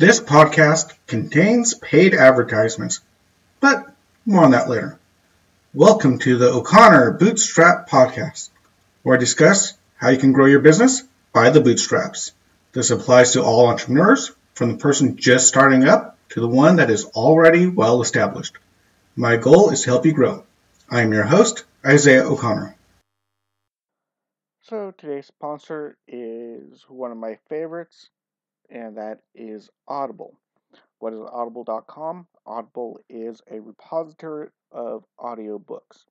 This podcast contains paid advertisements, but more on that later. Welcome to the O'Connor Bootstrap Podcast, where I discuss how you can grow your business by the bootstraps. This applies to all entrepreneurs, from the person just starting up to the one that is already well established. My goal is to help you grow. I am your host, Isaiah O'Connor. So today's sponsor is one of my favorites, and that is Audible. What is audible.com? Audible is a repository of audiobooks.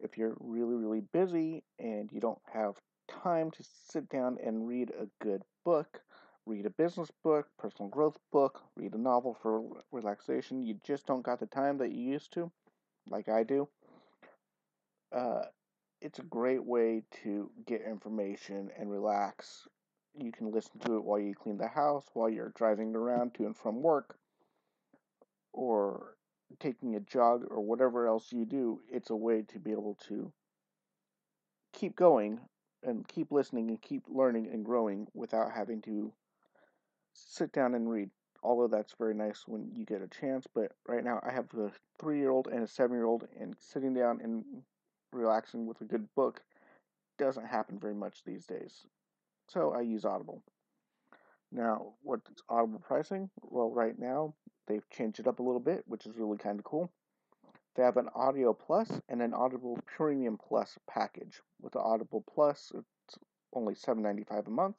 If you're really, really busy and you don't have time to sit down and read a good book, read a business book, personal growth book, read a novel for relaxation, you just don't got the time that you used to, like I do. Uh, it's a great way to get information and relax. You can listen to it while you clean the house, while you're driving around to and from work, or taking a jog, or whatever else you do. It's a way to be able to keep going and keep listening and keep learning and growing without having to sit down and read. Although that's very nice when you get a chance, but right now I have a three year old and a seven year old, and sitting down and relaxing with a good book doesn't happen very much these days. So I use Audible. Now, what's Audible pricing? Well, right now they've changed it up a little bit, which is really kind of cool. They have an Audio Plus and an Audible Premium Plus package. With the Audible Plus, it's only $7.95 a month.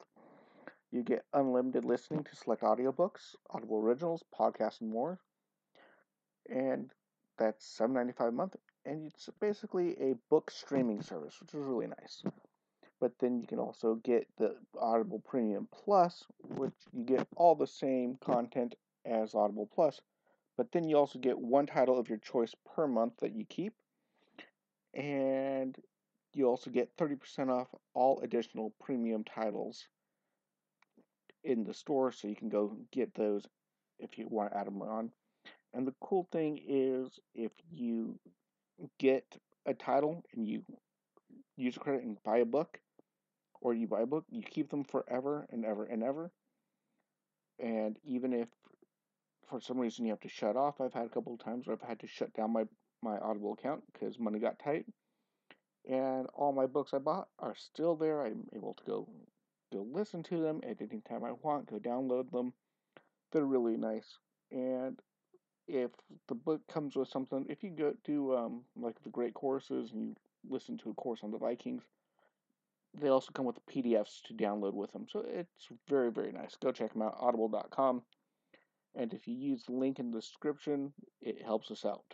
You get unlimited listening to select audiobooks, Audible Originals, podcasts, and more. And that's $7.95 a month and it's basically a book streaming service, which is really nice. But then you can also get the Audible Premium Plus, which you get all the same content as Audible Plus, but then you also get one title of your choice per month that you keep, and you also get 30% off all additional premium titles in the store, so you can go get those if you want to add them on. And the cool thing is, if you get a title and you use a credit and buy a book, or you buy a book, you keep them forever and ever and ever. And even if for some reason you have to shut off, I've had a couple of times where I've had to shut down my, my Audible account because money got tight. And all my books I bought are still there. I'm able to go go listen to them at any time I want, go download them. They're really nice. And if the book comes with something, if you go to um, like the great courses and you listen to a course on the Vikings, they also come with PDFs to download with them. So it's very, very nice. Go check them out, audible.com. And if you use the link in the description, it helps us out.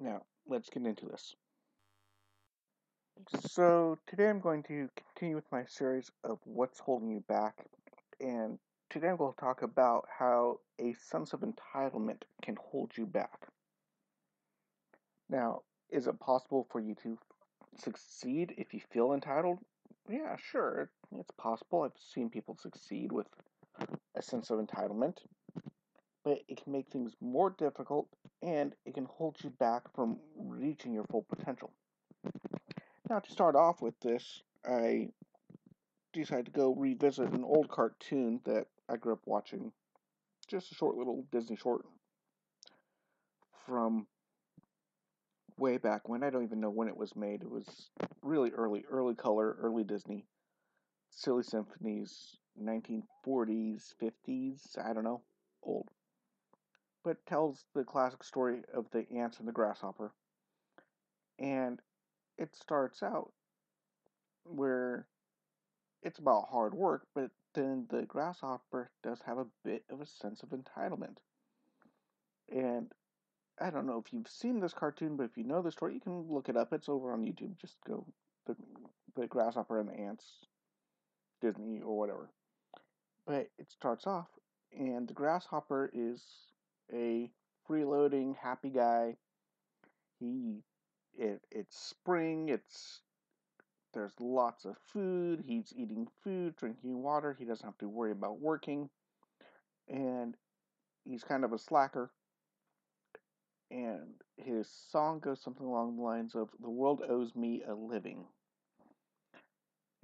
Now, let's get into this. So, today I'm going to continue with my series of What's Holding You Back. And Today we'll talk about how a sense of entitlement can hold you back. Now, is it possible for you to succeed if you feel entitled? Yeah, sure, it's possible. I've seen people succeed with a sense of entitlement, but it can make things more difficult and it can hold you back from reaching your full potential. Now, to start off with this, I decided to go revisit an old cartoon that I grew up watching. Just a short little Disney short from way back when. I don't even know when it was made. It was really early, early color, early Disney. Silly Symphonies, 1940s, 50s, I don't know, old. But tells the classic story of the ants and the grasshopper. And it starts out where it's about hard work, but then the grasshopper does have a bit of a sense of entitlement. And I don't know if you've seen this cartoon, but if you know the story, you can look it up. It's over on YouTube. Just go the the grasshopper and the ants, Disney or whatever. But it starts off, and the grasshopper is a freeloading, happy guy. He it it's spring. It's there's lots of food. He's eating food, drinking water. He doesn't have to worry about working. And he's kind of a slacker. And his song goes something along the lines of The world owes me a living.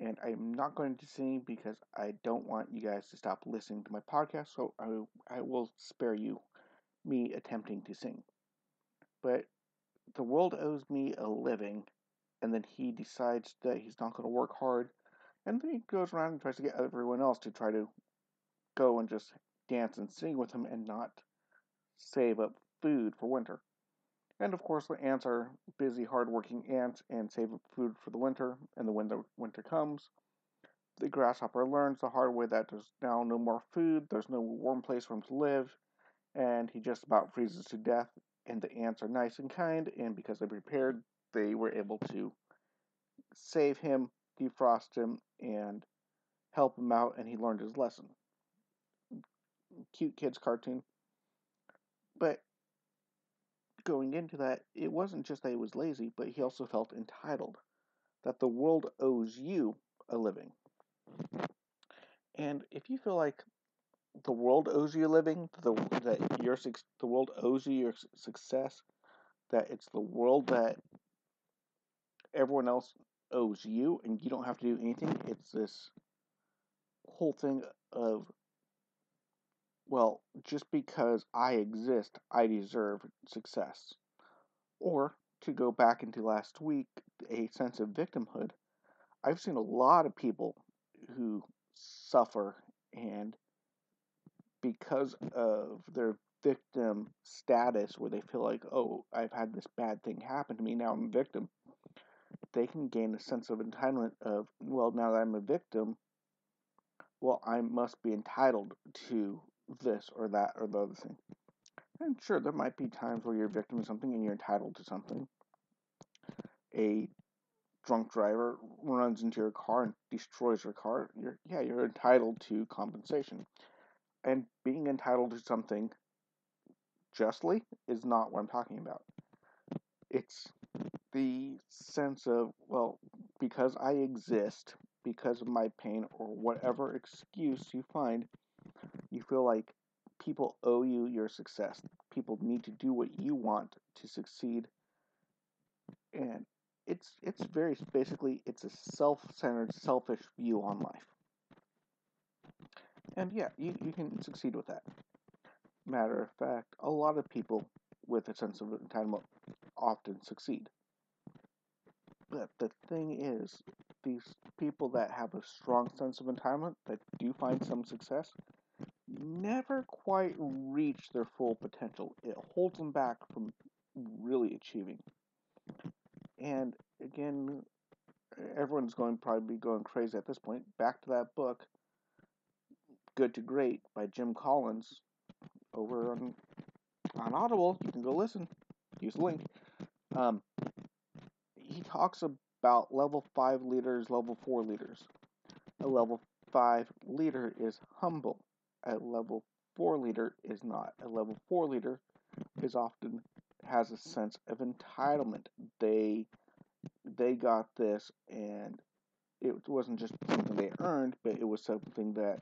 And I'm not going to sing because I don't want you guys to stop listening to my podcast, so I, I will spare you me attempting to sing. But the world owes me a living, and then he decides that he's not going to work hard, and then he goes around and tries to get everyone else to try to go and just dance and sing with him and not save up food for winter. And of course, the ants are busy, hardworking ants and save food for the winter. And when the winter comes, the grasshopper learns the hard way that there's now no more food, there's no warm place for him to live, and he just about freezes to death. And the ants are nice and kind, and because they prepared, they were able to save him, defrost him, and help him out, and he learned his lesson. Cute kids cartoon. But going into that, it wasn't just that he was lazy, but he also felt entitled. That the world owes you a living. And if you feel like the world owes you a living, the, that your the world owes you your success, that it's the world that everyone else owes you and you don't have to do anything, it's this whole thing of well, just because I exist, I deserve success. Or, to go back into last week, a sense of victimhood. I've seen a lot of people who suffer and because of their victim status where they feel like, oh, I've had this bad thing happen to me, now I'm a victim, they can gain a sense of entitlement of, well, now that I'm a victim, well, I must be entitled to this or that or the other thing. And sure, there might be times where you're a victim of something and you're entitled to something. A drunk driver runs into your car and destroys your car. You're yeah, you're entitled to compensation. And being entitled to something justly is not what I'm talking about. It's the sense of, well, because I exist, because of my pain, or whatever excuse you find, you feel like people owe you your success. People need to do what you want to succeed. And it's it's very basically it's a self-centered, selfish view on life. And yeah, you, you can succeed with that. Matter of fact, a lot of people with a sense of entitlement often succeed. But the thing is, these people that have a strong sense of entitlement that do find some success never quite reach their full potential. It holds them back from really achieving. And again, everyone's going probably be going crazy at this point. Back to that book, Good to Great by Jim Collins, over on, on Audible. You can go listen. Use the link. Um, he talks about level 5 leaders, level 4 leaders. A level 5 leader is humble a level 4 leader is not. A level 4 leader is often has a sense of entitlement. They they got this and it wasn't just something they earned, but it was something that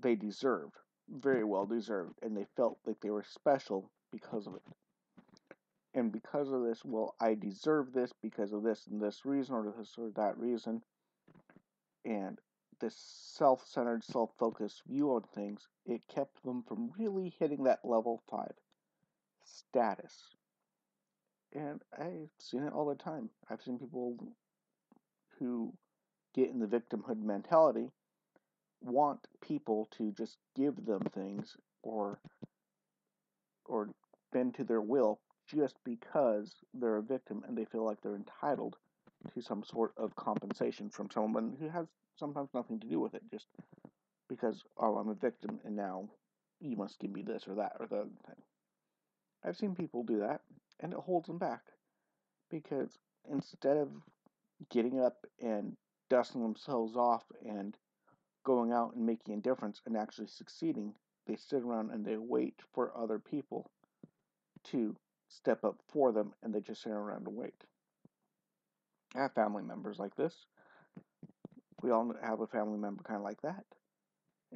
they deserved, very well deserved, and they felt like they were special because of it. And because of this, well, I deserve this because of this and this reason, or this or that reason. And this self centered, self focused view on things, it kept them from really hitting that level 5 status. And I've seen it all the time. I've seen people who get in the victimhood mentality want people to just give them things or or bend to their will just because they're a victim and they feel like they're entitled to some sort of compensation from someone who has sometimes nothing to do with it, just because, oh, I'm a victim and now you must give me this or that or the other thing. I've seen people do that, and it holds them back because instead of getting up and dusting themselves off and going out and making a difference and actually succeeding, they sit around and they wait for other people to step up for them and they just sit around and wait. I have family members like this we all have a family member kind of like that.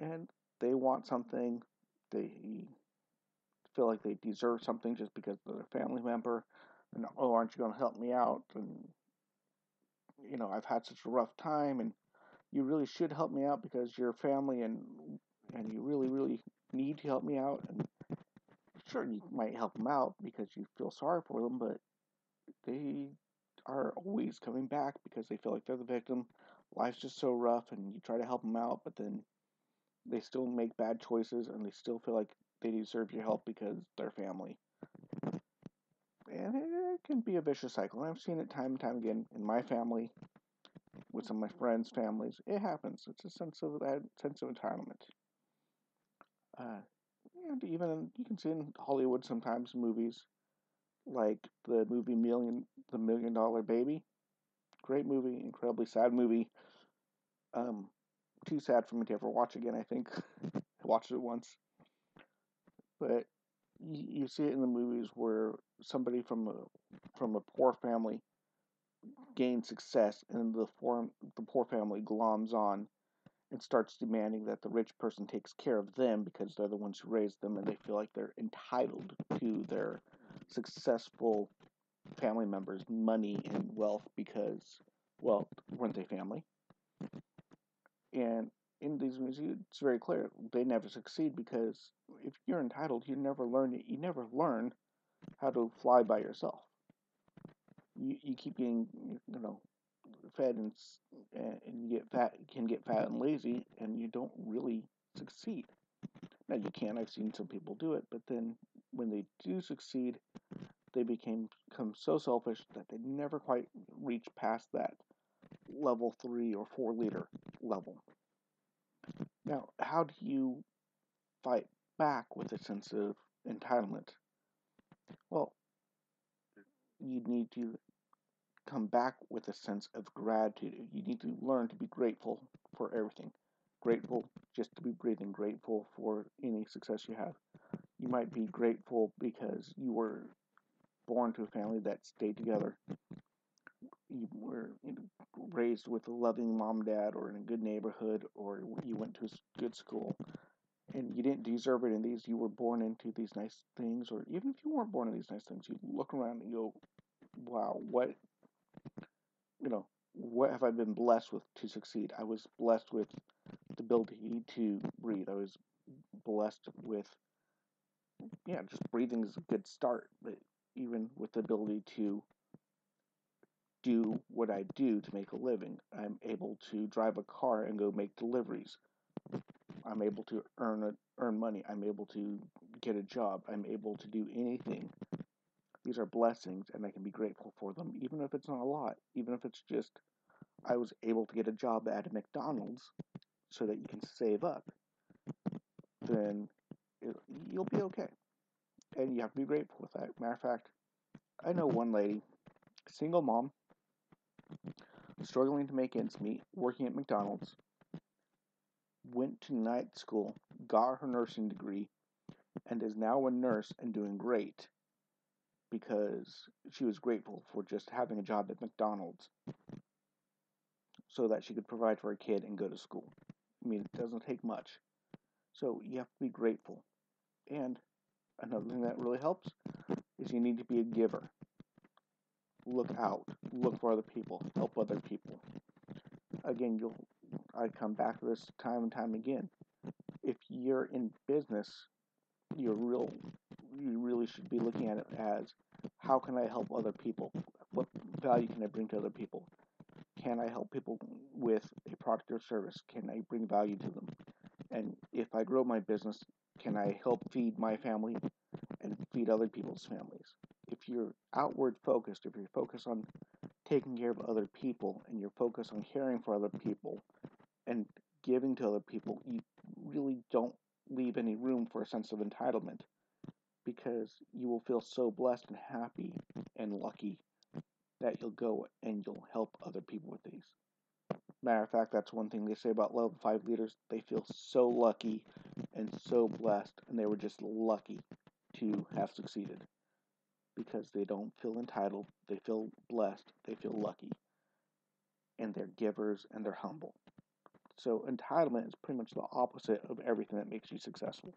And they want something, they feel like they deserve something just because they're a family member. And, oh, aren't you going to help me out? And you know, I've had such a rough time and you really should help me out because you're family and and you really really need to help me out and sure you might help them out because you feel sorry for them but they are always coming back because they feel like they're the victim life's just so rough and you try to help them out but then they still make bad choices and they still feel like they deserve your help because they're family and it can be a vicious cycle i've seen it time and time again in my family with some of my friends' families. It happens. It's a sense of that sense of entitlement. Uh, and even you can see in Hollywood sometimes movies like the movie Million, the Million Dollar Baby. Great movie, incredibly sad movie. Um, too sad for me to ever watch again. I think I watched it once, but you, you see it in the movies where somebody from a from a poor family gains success and the form the poor family gloms on and starts demanding that the rich person takes care of them because they're the ones who raised them and they feel like they're entitled to their successful family members money and wealth because well weren't they family? And in these movies it's very clear they never succeed because if you're entitled you never learn you never learn how to fly by yourself. You, you keep getting you know fed and and you get fat can get fat and lazy and you don't really succeed. Now you can. I've seen some people do it but then when they do succeed they became become so selfish that they never quite reach past that level three or four leader level now how do you fight back with a sense of entitlement well you need to come back with a sense of gratitude. You need to learn to be grateful for everything. Grateful just to be breathing, grateful for any success you have. You might be grateful because you were born to a family that stayed together. You were raised with a loving mom, dad, or in a good neighborhood, or you went to a good school and you didn't deserve it in these, you were born into these nice things, or even if you weren't born in these nice things, you look around and go, wow, what, you know, what have I been blessed with to succeed? I was blessed with the ability to breathe. I was blessed with, yeah, just breathing is a good start, but even with the ability to do what I do to make a living, I'm able to drive a car and go make deliveries. I'm able to earn a, earn money. I'm able to get a job. I'm able to do anything. These are blessings, and I can be grateful for them, even if it's not a lot. Even if it's just I was able to get a job at a McDonald's, so that you can save up. Then it, you'll be okay, and you have to be grateful with that. Matter of fact, I know one lady, single mom, struggling to make ends meet, working at McDonald's went to night school, got her nursing degree, and is now a nurse and doing great because she was grateful for just having a job at McDonald's so that she could provide for her kid and go to school. I mean, it doesn't take much. So you have to be grateful. And another thing that really helps is you need to be a giver. Look out, look for other people, help other people. Again, you'll I come back to this time and time again. If you're in business, you're real you really should be looking at it as how can I help other people? What value can I bring to other people? Can I help people with a product or service? Can I bring value to them? And if I grow my business, can I help feed my family and feed other people's families? If you're outward focused, if you're focused on taking care of other people and you're focused on caring for other people and giving to other people, you really don't leave any room for a sense of entitlement because you will feel so blessed and happy and lucky that you'll go and you'll help other people with these. Matter of fact, that's one thing they say about level 5 leaders. They feel so lucky and so blessed, and they were just lucky to have succeeded because they don't feel entitled, they feel blessed, they feel lucky, and they're givers and they're humble. So, entitlement is pretty much the opposite of everything that makes you successful.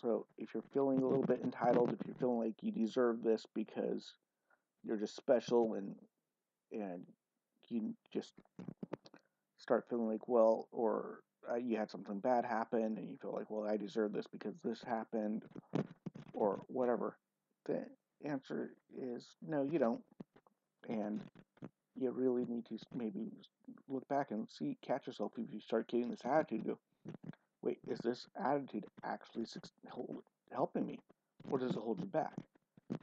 So, if you're feeling a little bit entitled, if you're feeling like you deserve this because you're just special and and you just start feeling like, well, or uh, you had something bad happen and you feel like, well, I deserve this because this happened, or whatever. The answer is no, you don't. And you really need to maybe look back and see, catch yourself if you start getting this attitude. Go, wait, is this attitude actually helping me, or does it hold you back?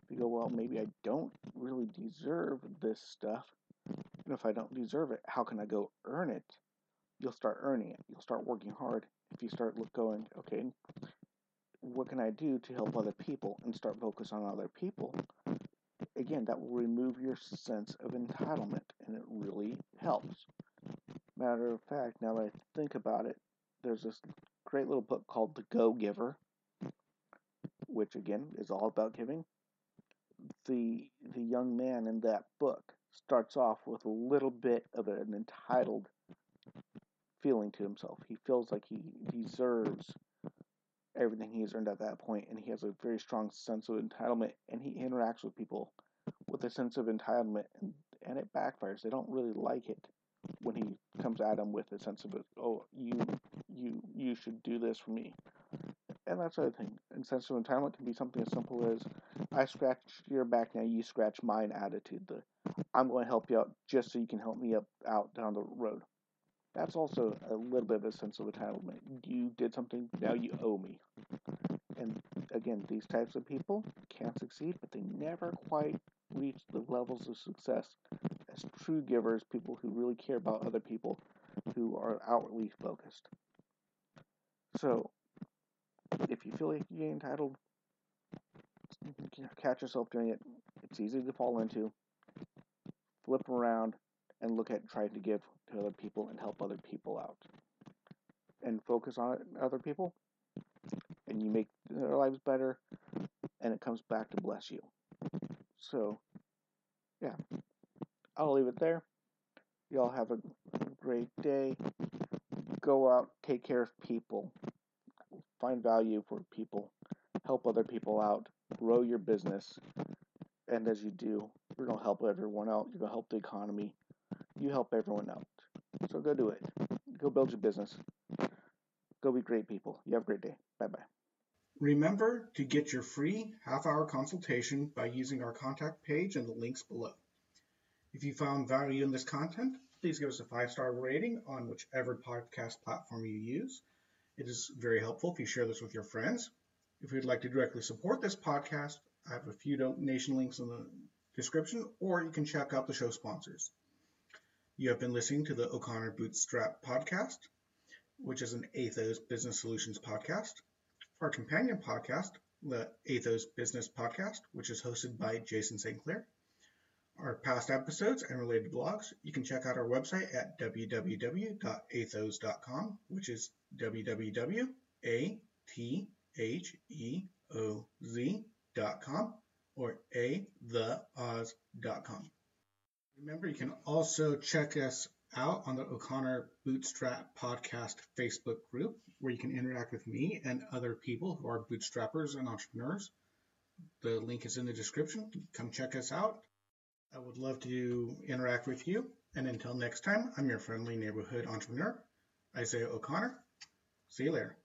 You go, well, maybe I don't really deserve this stuff. And if I don't deserve it, how can I go earn it? You'll start earning it. You'll start working hard. If you start going, okay, what can I do to help other people and start focus on other people? Again, that will remove your sense of entitlement and it really helps. Matter of fact, now that I think about it, there's this great little book called The Go Giver, which again is all about giving the the young man in that book starts off with a little bit of an entitled feeling to himself. He feels like he deserves everything he's earned at that point, and he has a very strong sense of entitlement, and he interacts with people with a sense of entitlement, and, and it backfires. They don't really like it when he comes at them with a sense of, oh, you, you, you should do this for me. And that's the other thing. And sense of entitlement can be something as simple as I scratch your back now, you scratch mine attitude. The I'm going to help you out just so you can help me up out down the road. That's also a little bit of a sense of entitlement. You did something, now you owe me. And again, these types of people can succeed, but they never quite reach the levels of success as true givers, people who really care about other people, who are outwardly focused. So, if you feel like you're entitled, catch yourself doing it. It's easy to fall into. Flip around and look at trying to give to other people and help other people out. And focus on other people, and you make their lives better, and it comes back to bless you. So, yeah, I'll leave it there. Y'all have a great day. Go out, take care of people, find value for people, help other people out, grow your business. And as you do, you're going to help everyone out. You're going to help the economy. You help everyone out. So go do it. Go build your business. Go be great people. You have a great day. Bye bye. Remember to get your free half hour consultation by using our contact page and the links below. If you found value in this content, please give us a five star rating on whichever podcast platform you use. It is very helpful if you share this with your friends. If you'd like to directly support this podcast, I have a few donation links in the description, or you can check out the show sponsors. You have been listening to the O'Connor Bootstrap podcast, which is an Atheoz Business Solutions podcast. Our companion podcast, the Atheoz Business Podcast, which is hosted by Jason St. Clair. Our past episodes and related blogs, you can check out our website at www.atheoz.com, which is www.a t H E O Z dot com or a Remember, you can also check us out on the O'Connor Bootstrap Podcast Facebook group, where you can interact with me and other people who are bootstrappers and entrepreneurs. The link is in the description. Come check us out. I would love to interact with you. And until next time, I'm your friendly neighborhood entrepreneur, Isaiah O'Connor. See you later.